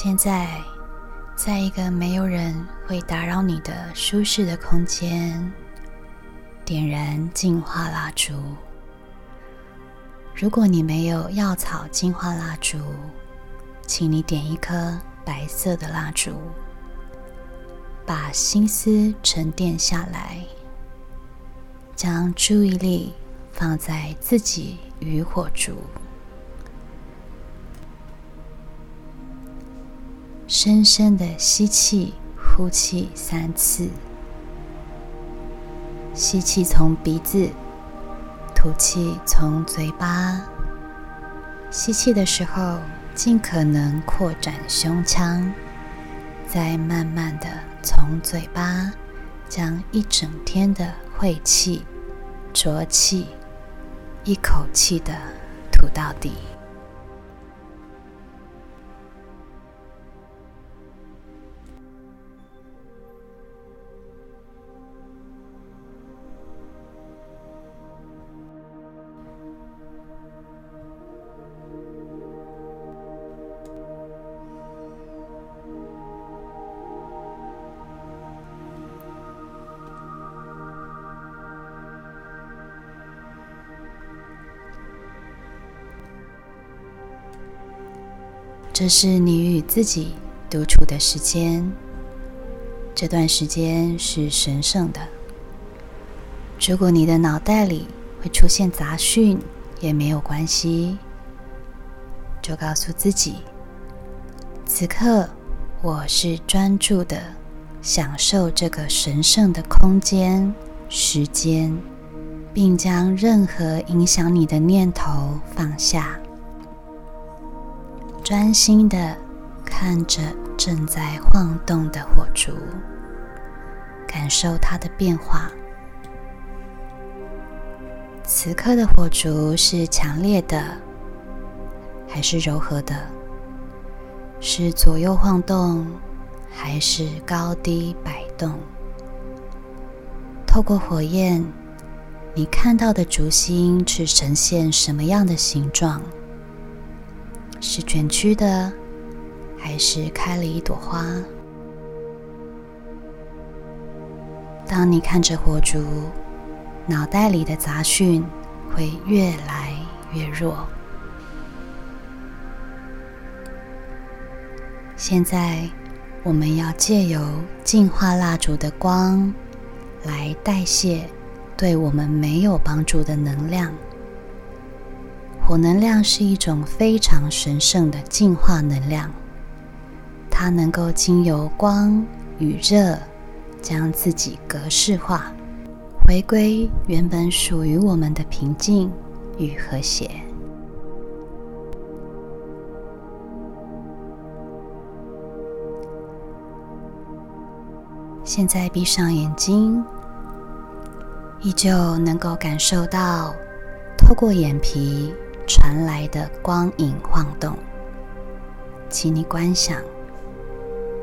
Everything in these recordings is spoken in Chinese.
现在，在一个没有人会打扰你的舒适的空间，点燃净化蜡烛。如果你没有药草净化蜡烛，请你点一颗白色的蜡烛，把心思沉淀下来，将注意力放在自己与火烛。深深的吸气，呼气三次。吸气从鼻子，吐气从嘴巴。吸气的时候，尽可能扩展胸腔，再慢慢的从嘴巴将一整天的晦气、浊气一口气的吐到底。这是你与自己独处的时间，这段时间是神圣的。如果你的脑袋里会出现杂讯，也没有关系，就告诉自己：此刻我是专注的，享受这个神圣的空间、时间，并将任何影响你的念头放下。专心的看着正在晃动的火烛，感受它的变化。此刻的火烛是强烈的，还是柔和的？是左右晃动，还是高低摆动？透过火焰，你看到的烛心是呈现什么样的形状？是卷曲的，还是开了一朵花？当你看着火烛，脑袋里的杂讯会越来越弱。现在，我们要借由净化蜡烛的光，来代谢对我们没有帮助的能量。火能量是一种非常神圣的净化能量，它能够经由光与热，将自己格式化，回归原本属于我们的平静与和谐。现在闭上眼睛，依旧能够感受到透过眼皮。传来的光影晃动，请你观想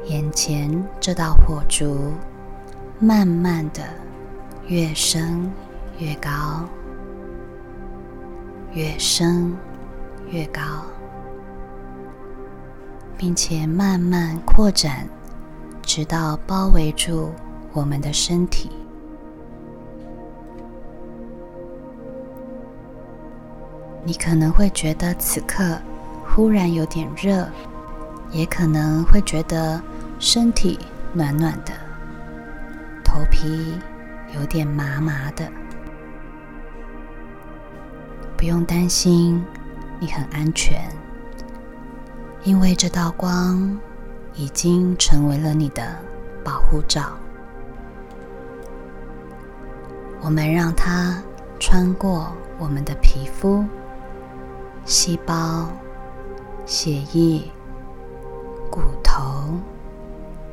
眼前这道火烛，慢慢的越升越高，越升越高，并且慢慢扩展，直到包围住我们的身体。你可能会觉得此刻忽然有点热，也可能会觉得身体暖暖的，头皮有点麻麻的。不用担心，你很安全，因为这道光已经成为了你的保护罩。我们让它穿过我们的皮肤。细胞、血液、骨头，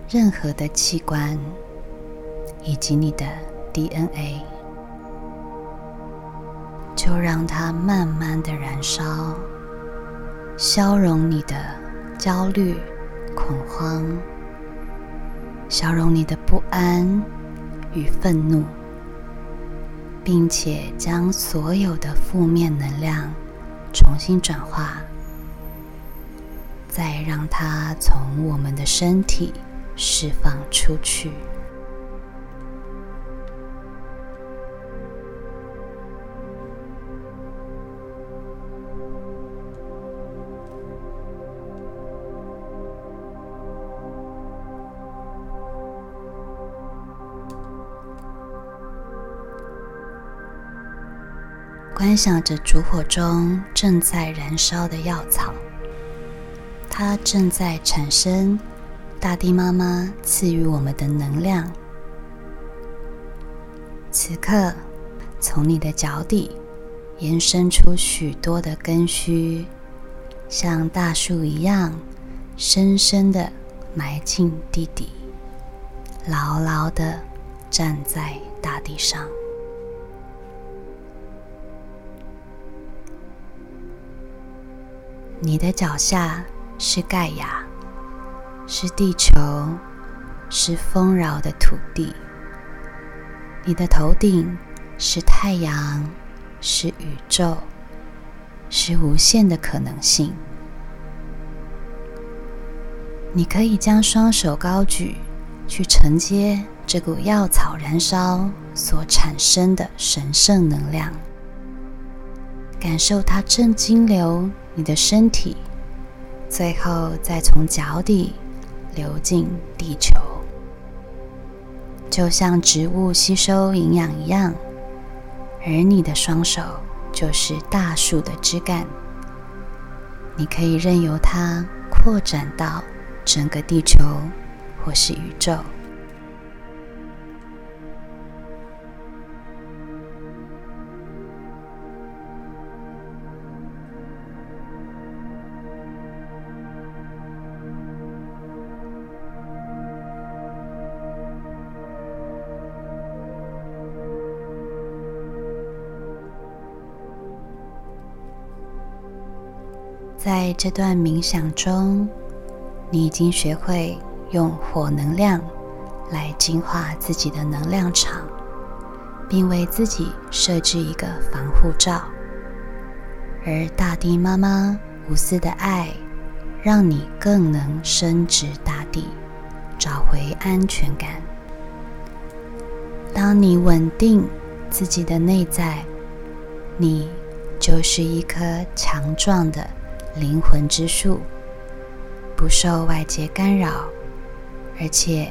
任何的器官，以及你的 DNA，就让它慢慢的燃烧，消融你的焦虑、恐慌，消融你的不安与愤怒，并且将所有的负面能量。重新转化，再让它从我们的身体释放出去。观想着烛火中正在燃烧的药草，它正在产生大地妈妈赐予我们的能量。此刻，从你的脚底延伸出许多的根须，像大树一样，深深的埋进地底，牢牢的站在大地上。你的脚下是盖亚，是地球，是丰饶的土地。你的头顶是太阳，是宇宙，是无限的可能性。你可以将双手高举，去承接这股药草燃烧所产生的神圣能量，感受它正经流。你的身体，最后再从脚底流进地球，就像植物吸收营养一样，而你的双手就是大树的枝干，你可以任由它扩展到整个地球或是宇宙。在这段冥想中，你已经学会用火能量来净化自己的能量场，并为自己设置一个防护罩。而大地妈妈无私的爱，让你更能深植大地，找回安全感。当你稳定自己的内在，你就是一颗强壮的。灵魂之树不受外界干扰，而且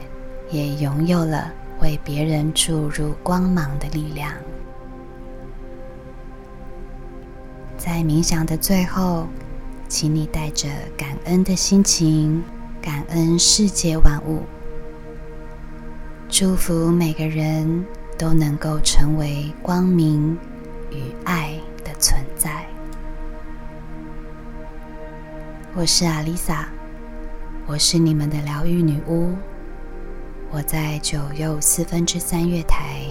也拥有了为别人注入光芒的力量。在冥想的最后，请你带着感恩的心情，感恩世界万物，祝福每个人都能够成为光明与爱我是阿丽萨，我是你们的疗愈女巫。我在九又四分之三月台